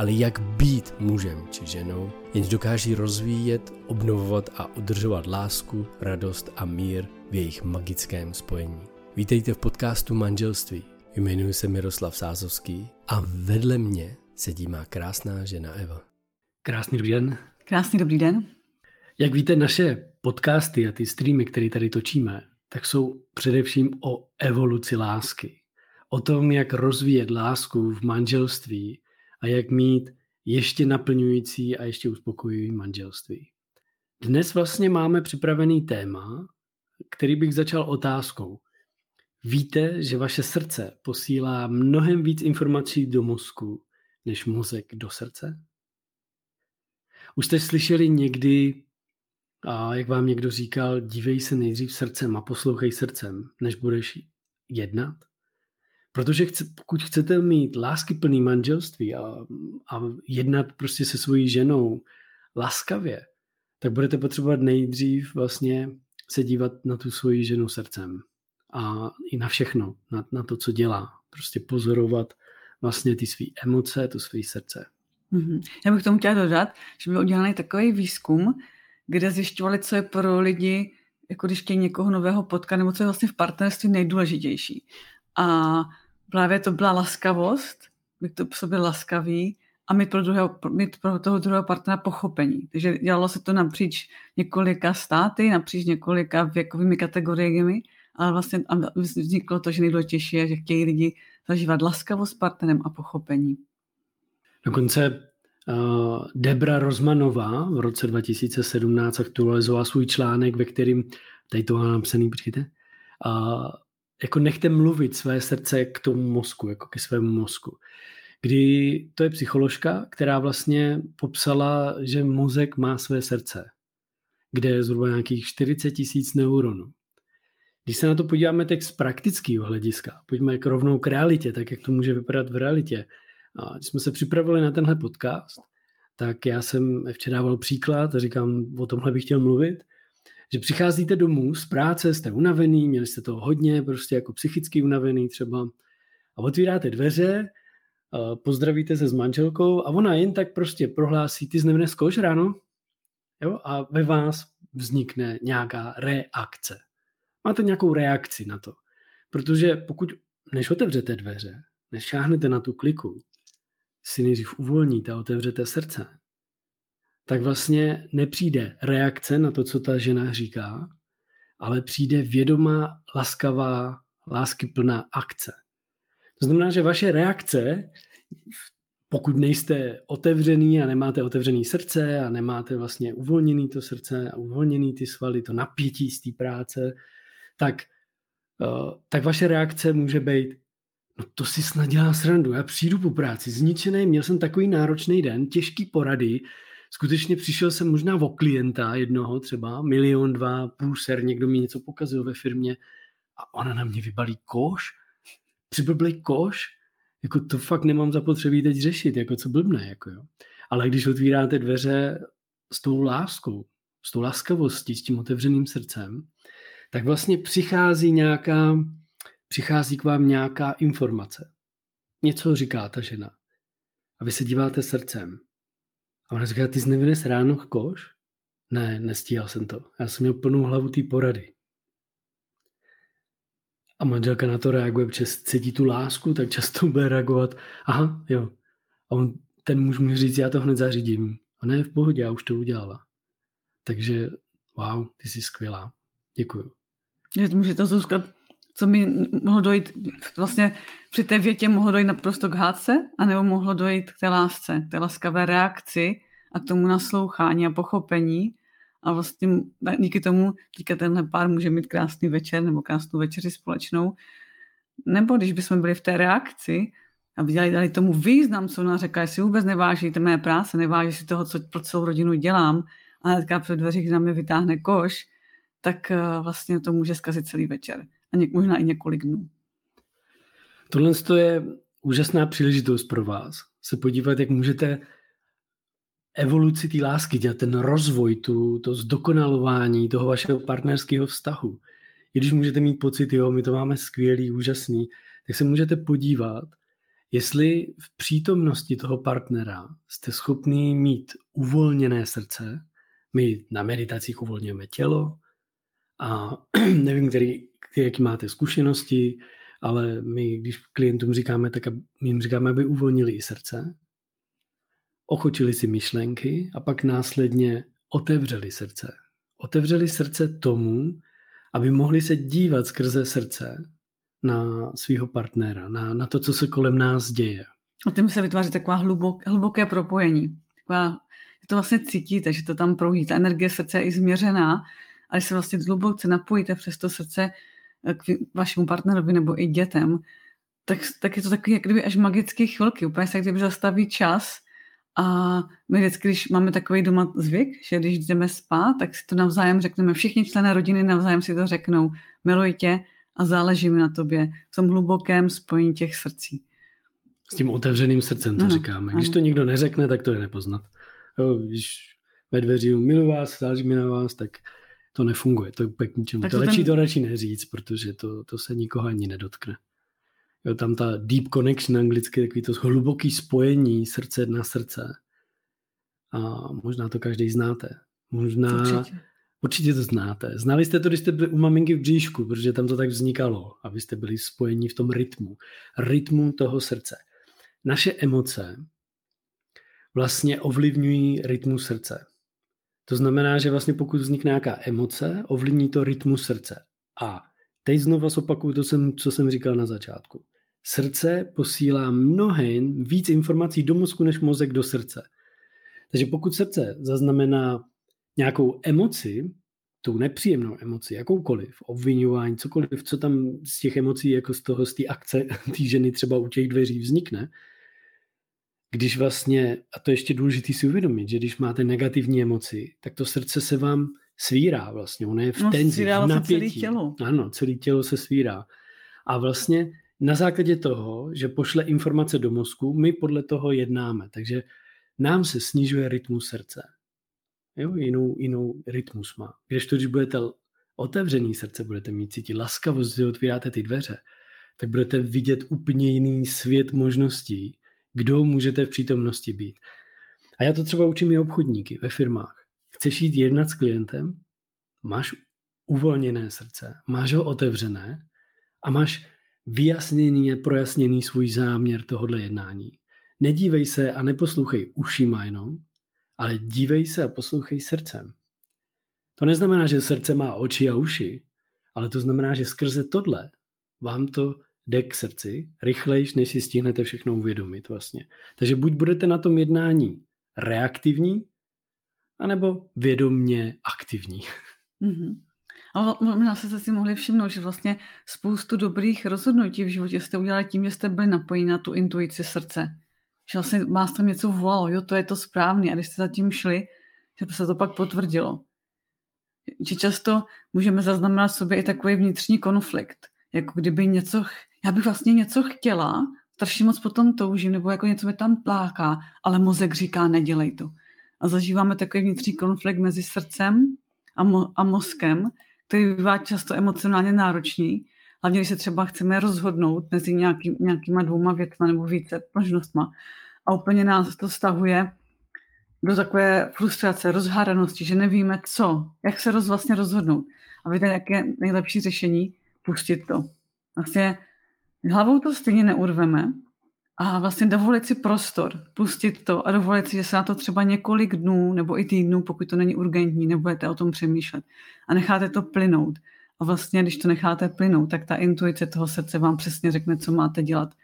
ale jak být mužem či ženou, jenž dokáží rozvíjet, obnovovat a udržovat lásku, radost a mír v jejich magickém spojení. Vítejte v podcastu Manželství. Jmenuji se Miroslav Sázovský a vedle mě sedí má krásná žena Eva. Krásný dobrý den. Krásný dobrý den. Jak víte, naše podcasty a ty streamy, které tady točíme, tak jsou především o evoluci lásky. O tom, jak rozvíjet lásku v manželství a jak mít ještě naplňující a ještě uspokojivý manželství. Dnes vlastně máme připravený téma, který bych začal otázkou. Víte, že vaše srdce posílá mnohem víc informací do mozku, než mozek do srdce? Už jste slyšeli někdy, a jak vám někdo říkal, dívej se nejdřív srdcem a poslouchej srdcem, než budeš jednat? Protože chce, pokud chcete mít láskyplný manželství a, a jednat prostě se svojí ženou laskavě, tak budete potřebovat nejdřív vlastně se dívat na tu svoji ženu srdcem a i na všechno, na, na to, co dělá. Prostě pozorovat vlastně ty své emoce, to své srdce. Mm-hmm. Já bych tomu chtěla dodat, že byl udělaný takový výzkum, kde zjišťovali, co je pro lidi, jako když chtějí někoho nového potkat, nebo co je vlastně v partnerství nejdůležitější. A právě to byla laskavost, být to v sobě laskavý a mít pro, druhého, mít pro toho druhého partnera pochopení. Takže dělalo se to napříč několika státy, napříč několika věkovými kategoriemi, ale vlastně vzniklo to, že nejdůležitější je, že chtějí lidi zažívat laskavost s partnerem a pochopení. Dokonce uh, Debra Rozmanová v roce 2017 aktualizovala svůj článek, ve kterým, tady to mám napsaný, počkejte, uh, jako nechte mluvit své srdce k tomu mozku, jako ke svému mozku. Kdy to je psycholožka, která vlastně popsala, že mozek má své srdce, kde je zhruba nějakých 40 tisíc neuronů. Když se na to podíváme tak z praktického hlediska, pojďme k rovnou k realitě, tak jak to může vypadat v realitě. A když jsme se připravili na tenhle podcast, tak já jsem včera dával příklad a říkám, o tomhle bych chtěl mluvit, že přicházíte domů z práce, jste unavený, měli jste to hodně, prostě jako psychicky unavený třeba a otvíráte dveře, pozdravíte se s manželkou a ona jen tak prostě prohlásí, ty jsi kož ráno? Jo? A ve vás vznikne nějaká reakce. Máte nějakou reakci na to. Protože pokud, než otevřete dveře, než šáhnete na tu kliku, si nejdřív uvolníte a otevřete srdce, tak vlastně nepřijde reakce na to, co ta žena říká, ale přijde vědomá, laskavá, láskyplná akce. To znamená, že vaše reakce, pokud nejste otevřený a nemáte otevřený srdce a nemáte vlastně uvolněný to srdce a uvolněný ty svaly, to napětí z té práce, tak, uh, tak vaše reakce může být, no to si snad dělá srandu, já přijdu po práci zničený, měl jsem takový náročný den, těžký porady, skutečně přišel jsem možná o klienta jednoho třeba, milion, dva, průser, někdo mi něco pokazil ve firmě a ona na mě vybalí koš, přiblblej koš, jako to fakt nemám zapotřebí teď řešit, jako co blbne, jako jo. Ale když otvíráte dveře s tou láskou, s tou laskavostí, s tím otevřeným srdcem, tak vlastně přichází nějaká, přichází k vám nějaká informace. Něco říká ta žena. A vy se díváte srdcem. A ona říká, ty jsi nevynes ráno koš? Ne, nestíhal jsem to. Já jsem měl plnou hlavu té porady. A manželka na to reaguje, protože cítí tu lásku, tak často bude reagovat, aha, jo. A on, ten muž může říct, já to hned zařídím. A ne, v pohodě, já už to udělala. Takže, wow, ty jsi skvělá. Děkuju. Že může to zůstat co mi mohlo dojít, vlastně při té větě mohlo dojít naprosto k hádce, anebo mohlo dojít k té lásce, k té laskavé reakci a k tomu naslouchání a pochopení. A vlastně díky tomu díky tenhle pár může mít krásný večer nebo krásnou večeři společnou. Nebo když bychom byli v té reakci a viděli dali tomu význam, co ona řekla, jestli vůbec nevážíte mé práce, neváží si toho, co pro celou rodinu dělám, a hnedka před dveřích na mě vytáhne koš, tak eh, vlastně to může zkazit celý večer. A něk, možná i několik dnů. Tohle je úžasná příležitost pro vás se podívat, jak můžete evoluci té lásky dělat, ten rozvoj, tu, to zdokonalování toho vašeho partnerského vztahu. I když můžete mít pocit, jo, my to máme skvělý, úžasný, tak se můžete podívat, jestli v přítomnosti toho partnera jste schopný mít uvolněné srdce, my na meditacích uvolňujeme tělo a nevím, který, jaký máte zkušenosti, ale my, když klientům říkáme, tak jim říkáme, aby uvolnili i srdce, ochotili si myšlenky a pak následně otevřeli srdce. Otevřeli srdce tomu, aby mohli se dívat skrze srdce na svého partnera, na, na to, co se kolem nás děje. A tím se vytváří taková hlubok, hluboké propojení. Taková to vlastně cítíte, že to tam proudí. Ta energie srdce je i změřená, a když se vlastně hluboce napojíte přes to srdce eh, k vašemu partnerovi nebo i dětem, tak, tak je to takový, jak kdyby až magické chvilky, úplně se kdyby zastaví čas a my vždycky, když máme takový doma zvyk, že když jdeme spát, tak si to navzájem řekneme, všichni člené rodiny navzájem si to řeknou, miluji tě a záleží mi na tobě, v tom hlubokém spojení těch srdcí. S tím otevřeným srdcem to ano, říkáme. Když ano. to nikdo neřekne, tak to je nepoznat. Jo, když ve dveří miluji vás, záleží mi na vás, tak to nefunguje. To je k ničemu. To, to lepší ten... to radši neříct, protože to, to se nikoho ani nedotkne. Jo, tam ta deep connection anglicky, takový to hluboký spojení srdce na srdce. A možná to každý znáte. Možná, určitě. určitě to znáte. Znali jste to, když jste byli u maminky v bříšku, protože tam to tak vznikalo, abyste byli spojení v tom rytmu. Rytmu toho srdce. Naše emoce vlastně ovlivňují rytmus srdce. To znamená, že vlastně pokud vznikne nějaká emoce, ovlivní to rytmus srdce. A teď znovu zopakuju to, co jsem říkal na začátku. Srdce posílá mnohem víc informací do mozku než mozek do srdce. Takže pokud srdce zaznamená nějakou emoci, tu nepříjemnou emoci, jakoukoliv, obvinování, cokoliv, co tam z těch emocí, jako z toho, z té akce té ženy třeba u těch dveří vznikne, když vlastně, a to je ještě důležité si uvědomit, že když máte negativní emoci, tak to srdce se vám svírá vlastně, ono je v no, tenzi, v napětí. Celé tělo. Ano, celé tělo se svírá. A vlastně na základě toho, že pošle informace do mozku, my podle toho jednáme. Takže nám se snižuje rytmus srdce. Jo, jinou, jinou rytmus má. Když to, když budete otevřený srdce, budete mít cítit laskavost, že otvíráte ty dveře, tak budete vidět úplně jiný svět možností, kdo můžete v přítomnosti být. A já to třeba učím i obchodníky ve firmách. Chceš jít jednat s klientem, máš uvolněné srdce, máš ho otevřené a máš vyjasněný a projasněný svůj záměr tohohle jednání. Nedívej se a neposlouchej ušima jenom, ale dívej se a poslouchej srdcem. To neznamená, že srdce má oči a uši, ale to znamená, že skrze tohle vám to jde k srdci rychlejš, než si stihnete všechno uvědomit vlastně. Takže buď budete na tom jednání reaktivní, anebo vědomně aktivní. Mm-hmm. A možná jste si mohli všimnout, že vlastně spoustu dobrých rozhodnutí v životě jste udělali tím, že jste byli napojeni na tu intuici srdce. Že vlastně vás tam něco volalo, jo, to je to správné. A když jste zatím šli, že se to pak potvrdilo. Že často můžeme zaznamenat sobě i takový vnitřní konflikt. Jako kdyby něco já bych vlastně něco chtěla, strašně moc potom toužím, nebo jako něco mi tam pláká, ale mozek říká, nedělej to. A zažíváme takový vnitřní konflikt mezi srdcem a, mo- a mozkem, který bývá často emocionálně náročný, hlavně když se třeba chceme rozhodnout mezi nějaký, nějakýma dvouma věcma nebo více možnostma. A úplně nás to stahuje do takové frustrace, rozhádanosti, že nevíme co, jak se roz, vlastně rozhodnout. A víte, jak je nejlepší řešení? Pustit to. Vlastně hlavou to stejně neurveme a vlastně dovolit si prostor, pustit to a dovolit si, že se na to třeba několik dnů nebo i týdnů, pokud to není urgentní, nebudete o tom přemýšlet a necháte to plynout. A vlastně, když to necháte plynout, tak ta intuice toho srdce vám přesně řekne, co máte dělat.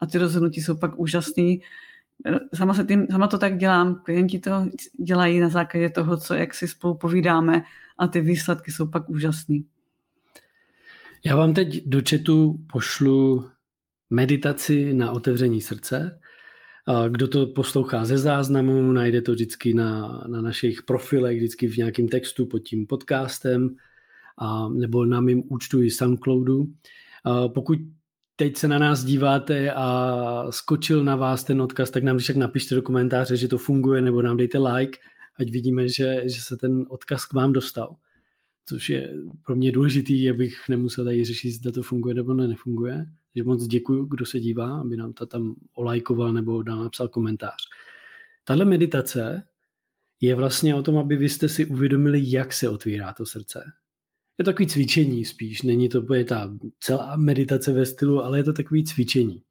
A ty rozhodnutí jsou pak úžasný. Sama, se tím, sama to tak dělám, klienti to dělají na základě toho, co jak si spolu povídáme a ty výsledky jsou pak úžasný. Já vám teď do chatu pošlu meditaci na otevření srdce. Kdo to poslouchá ze záznamu, najde to vždycky na, na našich profilech, vždycky v nějakém textu pod tím podcastem a, nebo na mém účtu i SoundCloudu. A pokud teď se na nás díváte a skočil na vás ten odkaz, tak nám však napište do komentáře, že to funguje, nebo nám dejte like, ať vidíme, že, že se ten odkaz k vám dostal. Což je pro mě důležitý, abych nemusel tady řešit, zda to funguje nebo ne, nefunguje. Takže moc děkuji, kdo se dívá, aby nám to tam olajkoval nebo dal napsal komentář. Tahle meditace je vlastně o tom, aby vy jste si uvědomili, jak se otvírá to srdce. Je to takový cvičení spíš, není to bude ta celá meditace ve stylu, ale je to takový cvičení.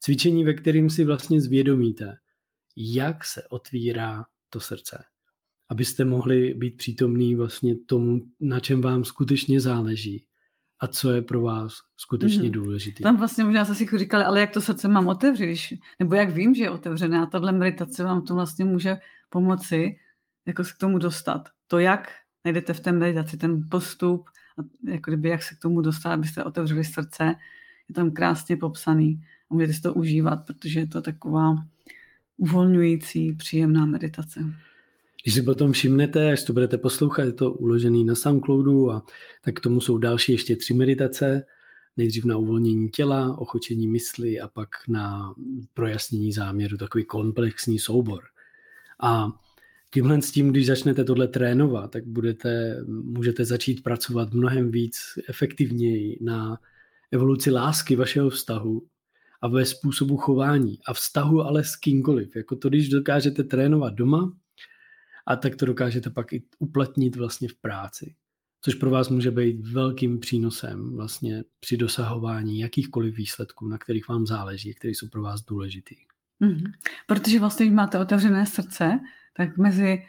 Cvičení, ve kterým si vlastně zvědomíte, jak se otvírá to srdce. Abyste mohli být přítomní vlastně tomu, na čem vám skutečně záleží a co je pro vás skutečně mm. důležité. Tam vlastně možná jste si říkali, ale jak to srdce mám otevřít, nebo jak vím, že je otevřené a tahle meditace vám to vlastně může pomoci, jako se k tomu dostat. To, jak najdete v té meditaci, ten postup, a jako kdyby jak se k tomu dostat, abyste otevřeli srdce, je tam krásně popsaný a můžete si to užívat, protože je to taková uvolňující, příjemná meditace. Když si potom všimnete, až to budete poslouchat, je to uložený na SoundCloudu a tak k tomu jsou další ještě tři meditace. Nejdřív na uvolnění těla, ochočení mysli a pak na projasnění záměru, takový komplexní soubor. A tímhle s tím, když začnete tohle trénovat, tak budete, můžete začít pracovat mnohem víc efektivněji na evoluci lásky vašeho vztahu a ve způsobu chování a vztahu ale s kýmkoliv. Jako to, když dokážete trénovat doma, a tak to dokážete pak i uplatnit vlastně v práci. Což pro vás může být velkým přínosem vlastně při dosahování jakýchkoliv výsledků, na kterých vám záleží, které jsou pro vás důležitý. Mm-hmm. Protože vlastně, když máte otevřené srdce, tak mezi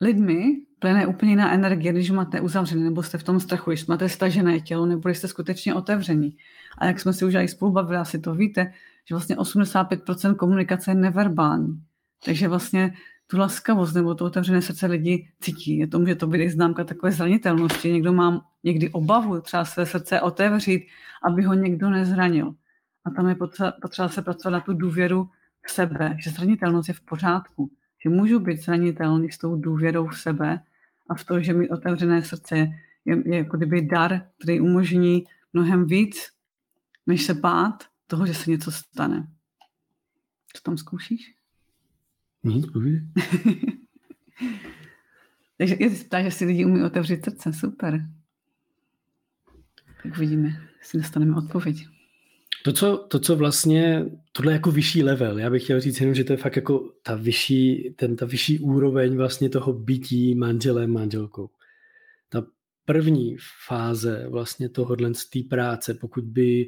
lidmi plyne úplně jiná energie, když máte uzavřené, nebo jste v tom strachu, když máte stažené tělo, nebo jste skutečně otevření. A jak jsme si už i spolu bavili, asi to víte, že vlastně 85% komunikace je neverbální. Takže vlastně tu laskavost nebo to otevřené srdce lidi cítí. Je to může to i známka takové zranitelnosti. Někdo má někdy obavu třeba své srdce otevřít, aby ho někdo nezranil. A tam je potřeba, potřeba se pracovat na tu důvěru v sebe, že zranitelnost je v pořádku. Že můžu být zranitelný s tou důvěrou v sebe a v to, že mi otevřené srdce je, je, je jako kdyby dar, který umožní mnohem víc, než se bát toho, že se něco stane. Co tam zkoušíš? Nic, povídej. Takže je ptá, že si lidi umí otevřít srdce, super. Tak vidíme, jestli dostaneme odpověď. To co, to, co vlastně, tohle je jako vyšší level. Já bych chtěl říct jenom, že to je fakt jako ta vyšší, ten, ta vyšší úroveň vlastně toho bytí manželem, manželkou. Ta první fáze vlastně tohohle z té práce, pokud by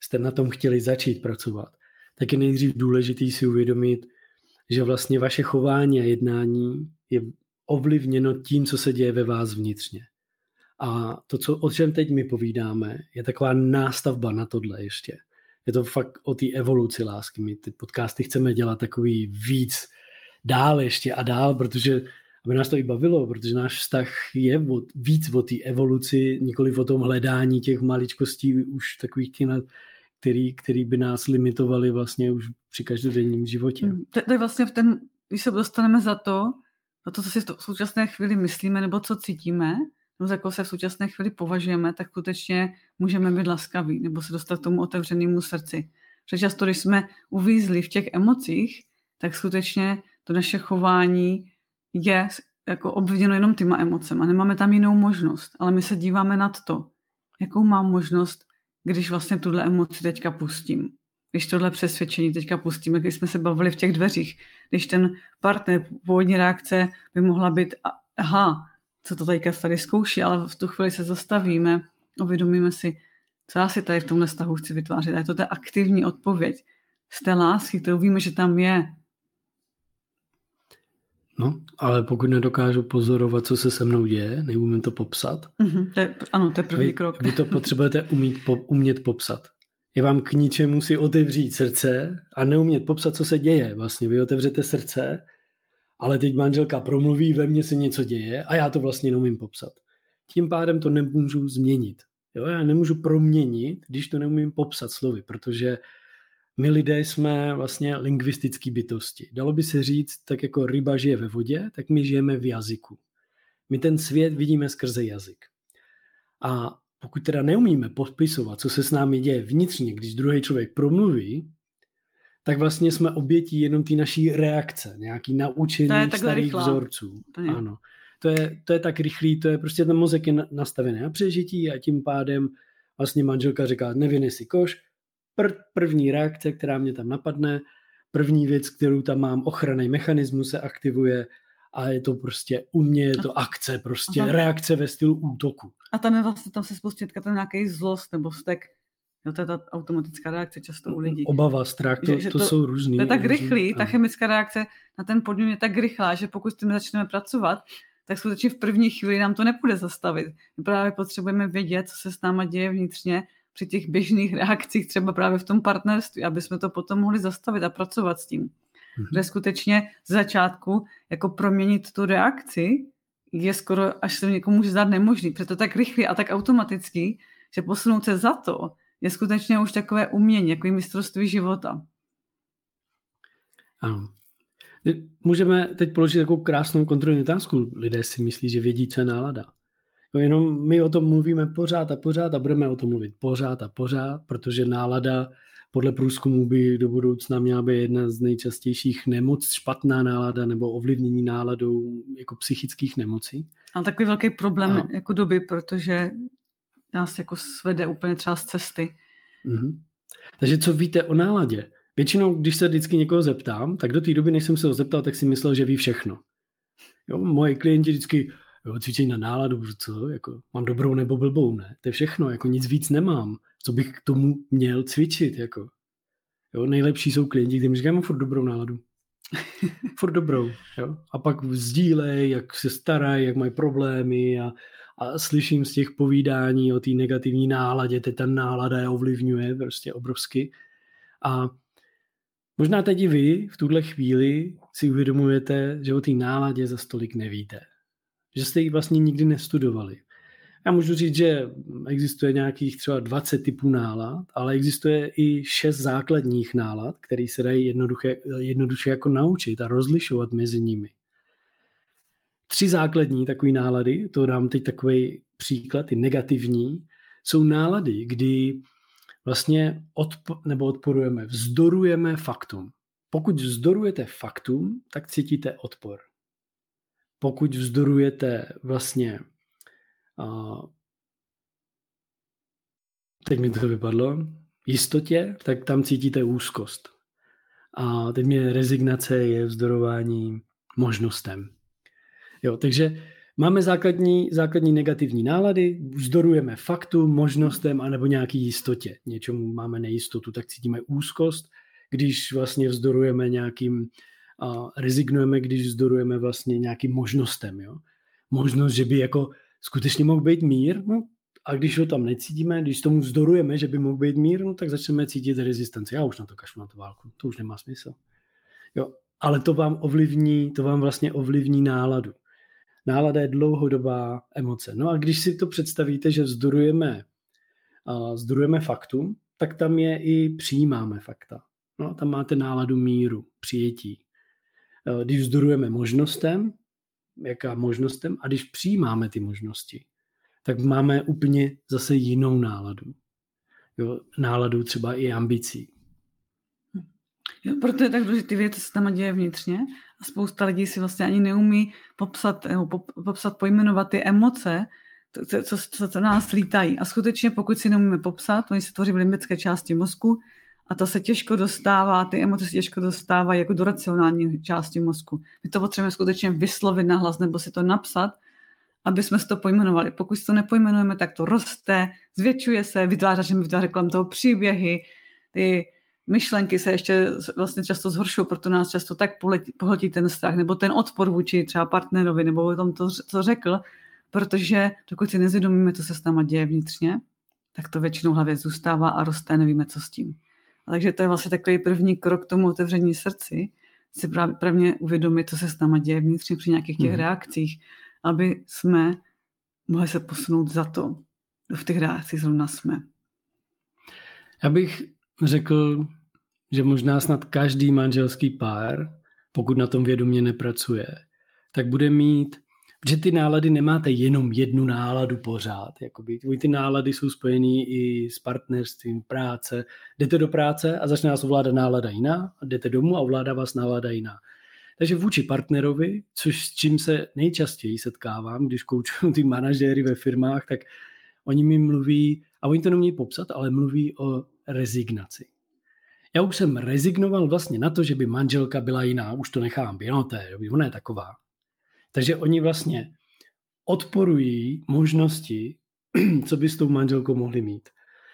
jste na tom chtěli začít pracovat, tak je nejdřív důležitý si uvědomit, že vlastně vaše chování a jednání je ovlivněno tím, co se děje ve vás vnitřně. A to, co, o čem teď my povídáme, je taková nástavba na tohle ještě. Je to fakt o té evoluci lásky. My ty podcasty chceme dělat takový víc dál ještě a dál, protože aby nás to i bavilo, protože náš vztah je o, víc o té evoluci, nikoli o tom hledání těch maličkostí už takových těch který, který by nás limitovali vlastně už při každodenním životě. Hmm, to, to je vlastně v ten, když se dostaneme za to, za to, co si v současné chvíli myslíme nebo co cítíme, nebo za jako se v současné chvíli považujeme, tak skutečně můžeme být laskaví nebo se dostat k tomu otevřenému srdci. Protože často, když jsme uvízli v těch emocích, tak skutečně to naše chování je jako obviněno jenom těma emocema. Nemáme tam jinou možnost, ale my se díváme nad to, jakou mám možnost když vlastně tuhle emoci teďka pustím. Když tohle přesvědčení teďka pustíme, když jsme se bavili v těch dveřích, když ten partner, původní reakce by mohla být, aha, co to teďka tady zkouší, ale v tu chvíli se zastavíme, uvědomíme si, co já si tady v tomhle vztahu chci vytvářet. A je to ta aktivní odpověď z té lásky, kterou víme, že tam je. No, ale pokud nedokážu pozorovat, co se se mnou děje, neumím to popsat. Mm-hmm, to je, ano, to je první vy, krok. Vy to potřebujete umít, po, umět popsat. Je vám k ničemu si otevřít srdce a neumět popsat, co se děje. Vlastně vy otevřete srdce, ale teď manželka promluví, ve mně se něco děje a já to vlastně neumím popsat. Tím pádem to nemůžu změnit. Jo, já nemůžu proměnit, když to neumím popsat slovy, protože my lidé jsme vlastně lingvistické bytosti. Dalo by se říct, tak jako ryba žije ve vodě, tak my žijeme v jazyku. My ten svět vidíme skrze jazyk. A pokud teda neumíme podpisovat, co se s námi děje vnitřně, když druhý člověk promluví, tak vlastně jsme obětí jenom té naší reakce, nějaký naučení starých rychlá. vzorců. Ano. To je, to je tak rychlý, to je prostě ten mozek je nastavený na přežití a tím pádem vlastně manželka říká, nevěnej si koš, pr- první reakce, která mě tam napadne, první věc, kterou tam mám, ochranný mechanismus se aktivuje a je to prostě u mě je to akce, prostě Aha. reakce ve stylu útoku. A tam je vlastně, tam se spustí ten nějaký zlost nebo vztek, Jo, to je ta automatická reakce často u lidí. Obava, strach, to, že, že to, to jsou různý. To je tak rychlý, ta chemická reakce na ten podnět je tak rychlá, že pokud s tím začneme pracovat, tak skutečně v první chvíli nám to nepůjde zastavit. My právě potřebujeme vědět, co se s náma děje vnitřně při těch běžných reakcích, třeba právě v tom partnerství, aby jsme to potom mohli zastavit a pracovat s tím. Mm-hmm. Že skutečně z začátku jako proměnit tu reakci je skoro, až se někomu může zdát nemožný, protože to tak rychlý a tak automatický, že posunout se za to je skutečně už takové umění, jako mistrovství života. Ano. Můžeme teď položit takovou krásnou kontrolní otázku. Lidé si myslí, že vědí, co je nálada. No jenom my o tom mluvíme pořád a pořád a budeme o tom mluvit pořád a pořád, protože nálada podle průzkumu by do budoucna měla být jedna z nejčastějších nemoc, špatná nálada nebo ovlivnění náladou jako psychických nemocí. A takový velký problém a... jako doby, protože nás jako svede úplně třeba z cesty. Mm-hmm. Takže co víte o náladě? Většinou, když se vždycky někoho zeptám, tak do té doby, než jsem se ho zeptal, tak si myslel, že ví všechno. Jo, moje klienti vždycky, jo, cvičení na náladu, co, jako, mám dobrou nebo blbou, ne? To je všechno, jako nic víc nemám, co bych k tomu měl cvičit, jako. Jo, nejlepší jsou klienti, kteří mi říkají, mám furt dobrou náladu. furt dobrou, jo. A pak sdílej, jak se starají, jak mají problémy a, a slyším z těch povídání o té negativní náladě, teď ta nálada je ovlivňuje prostě obrovsky. A možná teď i vy v tuhle chvíli si uvědomujete, že o té náladě za stolik nevíte. Že jste ji vlastně nikdy nestudovali. Já můžu říct, že existuje nějakých třeba 20 typů nálad, ale existuje i 6 základních nálad, které se dají jednoduše, jednoduše jako naučit a rozlišovat mezi nimi tři základní takové nálady, to dám teď takový příklad, ty negativní, jsou nálady, kdy vlastně odpo- nebo odporujeme, vzdorujeme faktům. Pokud vzdorujete faktům, tak cítíte odpor. Pokud vzdorujete vlastně uh, teď mi to vypadlo, jistotě, tak tam cítíte úzkost. A teď mě rezignace je vzdorování možnostem. Jo, takže máme základní, základní negativní nálady, vzdorujeme faktu, možnostem anebo nějaký jistotě. Něčemu máme nejistotu, tak cítíme úzkost, když vlastně vzdorujeme nějakým, rezignujeme, když vzdorujeme vlastně nějakým možnostem. Jo? Možnost, že by jako skutečně mohl být mír, no, a když ho tam necítíme, když tomu vzdorujeme, že by mohl být mír, no, tak začneme cítit rezistenci. Já už na to kašlu na tu válku, to už nemá smysl. Jo, ale to vám ovlivní, to vám vlastně ovlivní náladu. Nálada je dlouhodobá emoce. No a když si to představíte, že vzdorujeme, vzdorujeme faktum, tak tam je i přijímáme fakta. No, tam máte náladu míru, přijetí. Když vzdorujeme možnostem, jaká možnostem, a když přijímáme ty možnosti, tak máme úplně zase jinou náladu. Jo, náladu třeba i ambicí. Jo, proto je tak důležité vědět, co se tam děje vnitřně. A spousta lidí si vlastně ani neumí popsat, pop, popsat pojmenovat ty emoce, co, co, co, co nás lítají. A skutečně, pokud si neumíme popsat, oni se tvoří v limbické části mozku a to se těžko dostává, ty emoce se těžko dostávají jako do racionální části mozku. My to potřebujeme skutečně vyslovit na hlas nebo si to napsat, aby jsme to pojmenovali. Pokud to nepojmenujeme, tak to roste, zvětšuje se, vytváříme vytváří kolem toho příběhy, ty myšlenky se ještě vlastně často zhoršují, proto nás často tak pohltí ten strach, nebo ten odpor vůči třeba partnerovi, nebo o tom to, co řekl, protože dokud si nezvědomíme, co se s náma děje vnitřně, tak to většinou hlavě zůstává a roste, nevíme, co s tím. Takže to je vlastně takový první krok k tomu otevření srdci, si právě prvně uvědomit, co se s náma děje vnitřně při nějakých těch mm. reakcích, aby jsme mohli se posunout za to, v těch reakcích zrovna jsme. Já bych řekl, že možná snad každý manželský pár, pokud na tom vědomě nepracuje, tak bude mít, protože ty nálady nemáte jenom jednu náladu pořád. Jakoby. Ty nálady jsou spojený i s partnerstvím, práce. Jdete do práce a začne vás ovládat nálada jiná, jdete domů a ovládá vás nálada jiná. Takže vůči partnerovi, což s čím se nejčastěji setkávám, když koučuju ty manažéry ve firmách, tak oni mi mluví, a oni to nemějí popsat, ale mluví o rezignaci. Já už jsem rezignoval vlastně na to, že by manželka byla jiná, už to nechám no to je, ona je taková. Takže oni vlastně odporují možnosti, co by s tou manželkou mohli mít.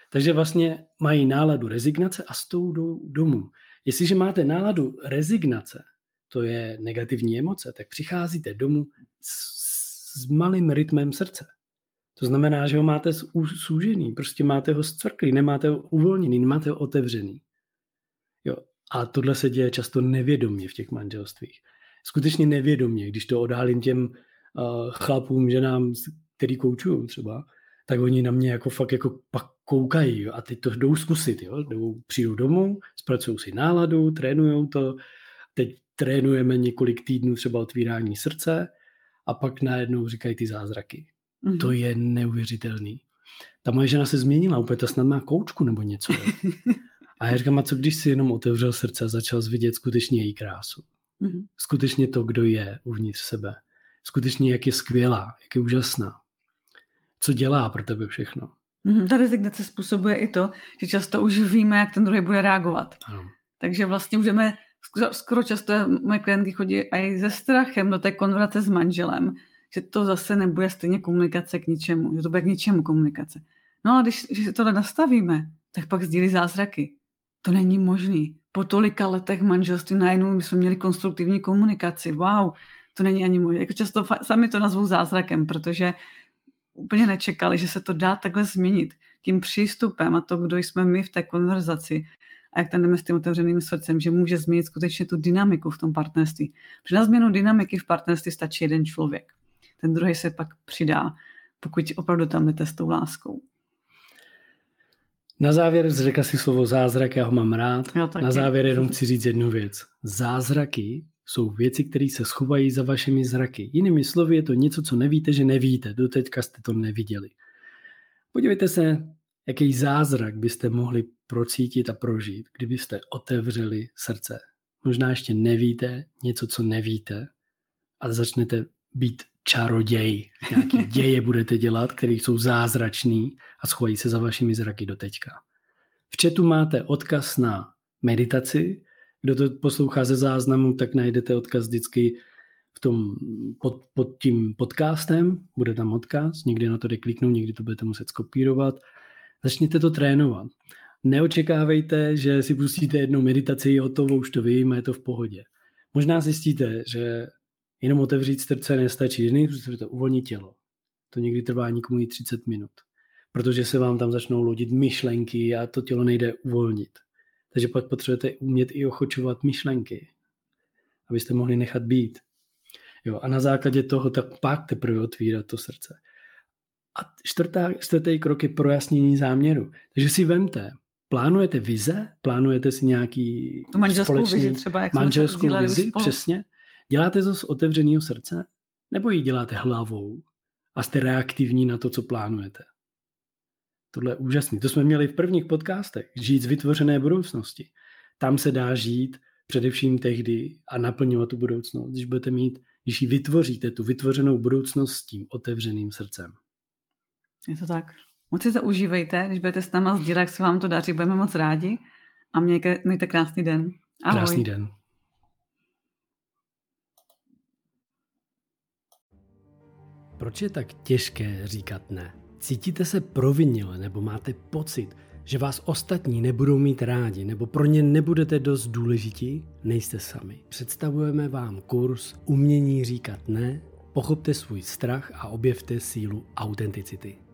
Takže vlastně mají náladu rezignace a s tou jdou domů. Jestliže máte náladu rezignace, to je negativní emoce, tak přicházíte domů s, s malým rytmem srdce. To znamená, že ho máte zúžený, prostě máte ho zcvrklý, nemáte ho uvolněný, nemáte ho otevřený. Jo. A tohle se děje často nevědomě v těch manželstvích. Skutečně nevědomě, když to odhalím těm uh, chlapům, ženám, který koučují třeba, tak oni na mě jako fakt jako pak koukají jo, a teď to jdou zkusit. Jo. Jdou, přijdou domů, zpracují si náladu, trénují to, teď trénujeme několik týdnů třeba otvírání srdce a pak najednou říkají ty zázraky. Mm-hmm. To je neuvěřitelný. Ta moje žena se změnila, úplně ta snad má koučku nebo něco. A já říkám, a co když si jenom otevřel srdce a začal vidět skutečně její krásu? Mm-hmm. Skutečně to, kdo je uvnitř sebe. Skutečně, jak je skvělá, jak je úžasná. Co dělá pro tebe všechno. Mm-hmm. Ta rezignace způsobuje i to, že často už víme, jak ten druhý bude reagovat. Ano. Takže vlastně můžeme, skoro často moje klientky chodí i se strachem do té konverzace s manželem, že to zase nebude stejně komunikace k ničemu, že to bude k ničemu komunikace. No a když, když tohle nastavíme, tak pak sdílí zázraky. To není možný. Po tolika letech manželství najednou my jsme měli konstruktivní komunikaci. Wow, to není ani možné. Jako často sami to nazvou zázrakem, protože úplně nečekali, že se to dá takhle změnit. Tím přístupem a to, kdo jsme my v té konverzaci a jak tam jdeme s tím otevřeným srdcem, že může změnit skutečně tu dynamiku v tom partnerství. Protože na změnu dynamiky v partnerství stačí jeden člověk ten druhý se pak přidá, pokud opravdu tam jdete s tou láskou. Na závěr řekla si slovo zázrak, já ho mám rád. Na závěr jenom chci říct jednu věc. Zázraky jsou věci, které se schovají za vašimi zraky. Jinými slovy je to něco, co nevíte, že nevíte. Doteďka jste to neviděli. Podívejte se, jaký zázrak byste mohli procítit a prožít, kdybyste otevřeli srdce. Možná ještě nevíte něco, co nevíte a začnete být čaroděj. Nějaký děje budete dělat, které jsou zázračný a schovají se za vašimi zraky do teďka. V chatu máte odkaz na meditaci. Kdo to poslouchá ze záznamu, tak najdete odkaz vždycky v tom, pod, pod tím podcastem. Bude tam odkaz, někdy na to jde kliknout, někdy to budete muset skopírovat. Začněte to trénovat. Neočekávejte, že si pustíte jednu meditaci, hotovo, už to vím, je to v pohodě. Možná zjistíte, že Jenom otevřít srdce nestačí. Nejprve to uvolnit tělo. To někdy trvá nikomu i 30 minut. Protože se vám tam začnou lodit myšlenky a to tělo nejde uvolnit. Takže pak potřebujete umět i ochočovat myšlenky, abyste mohli nechat být. Jo, a na základě toho tak pak teprve otvírat to srdce. A čtvrtá, čtvrtý krok je projasnění záměru. Takže si vemte, plánujete vize, plánujete si nějaký tu manželskou společný, vizi třeba, jak manželskou vizi, přesně. Děláte to z otevřeného srdce? Nebo ji děláte hlavou a jste reaktivní na to, co plánujete? Tohle je úžasný. To jsme měli v prvních podcastech. Žít z vytvořené budoucnosti. Tam se dá žít především tehdy a naplňovat tu budoucnost, když budete mít, když ji vytvoříte, tu vytvořenou budoucnost s tím otevřeným srdcem. Je to tak. Moc si to užívejte, když budete s náma sdílet, jak se vám to daří, budeme moc rádi a mějte, mějte krásný den. Ahoj. Krásný den. Proč je tak těžké říkat ne? Cítíte se provinile nebo máte pocit, že vás ostatní nebudou mít rádi nebo pro ně nebudete dost důležití, nejste sami. Představujeme vám kurz Umění říkat ne, pochopte svůj strach a objevte sílu autenticity.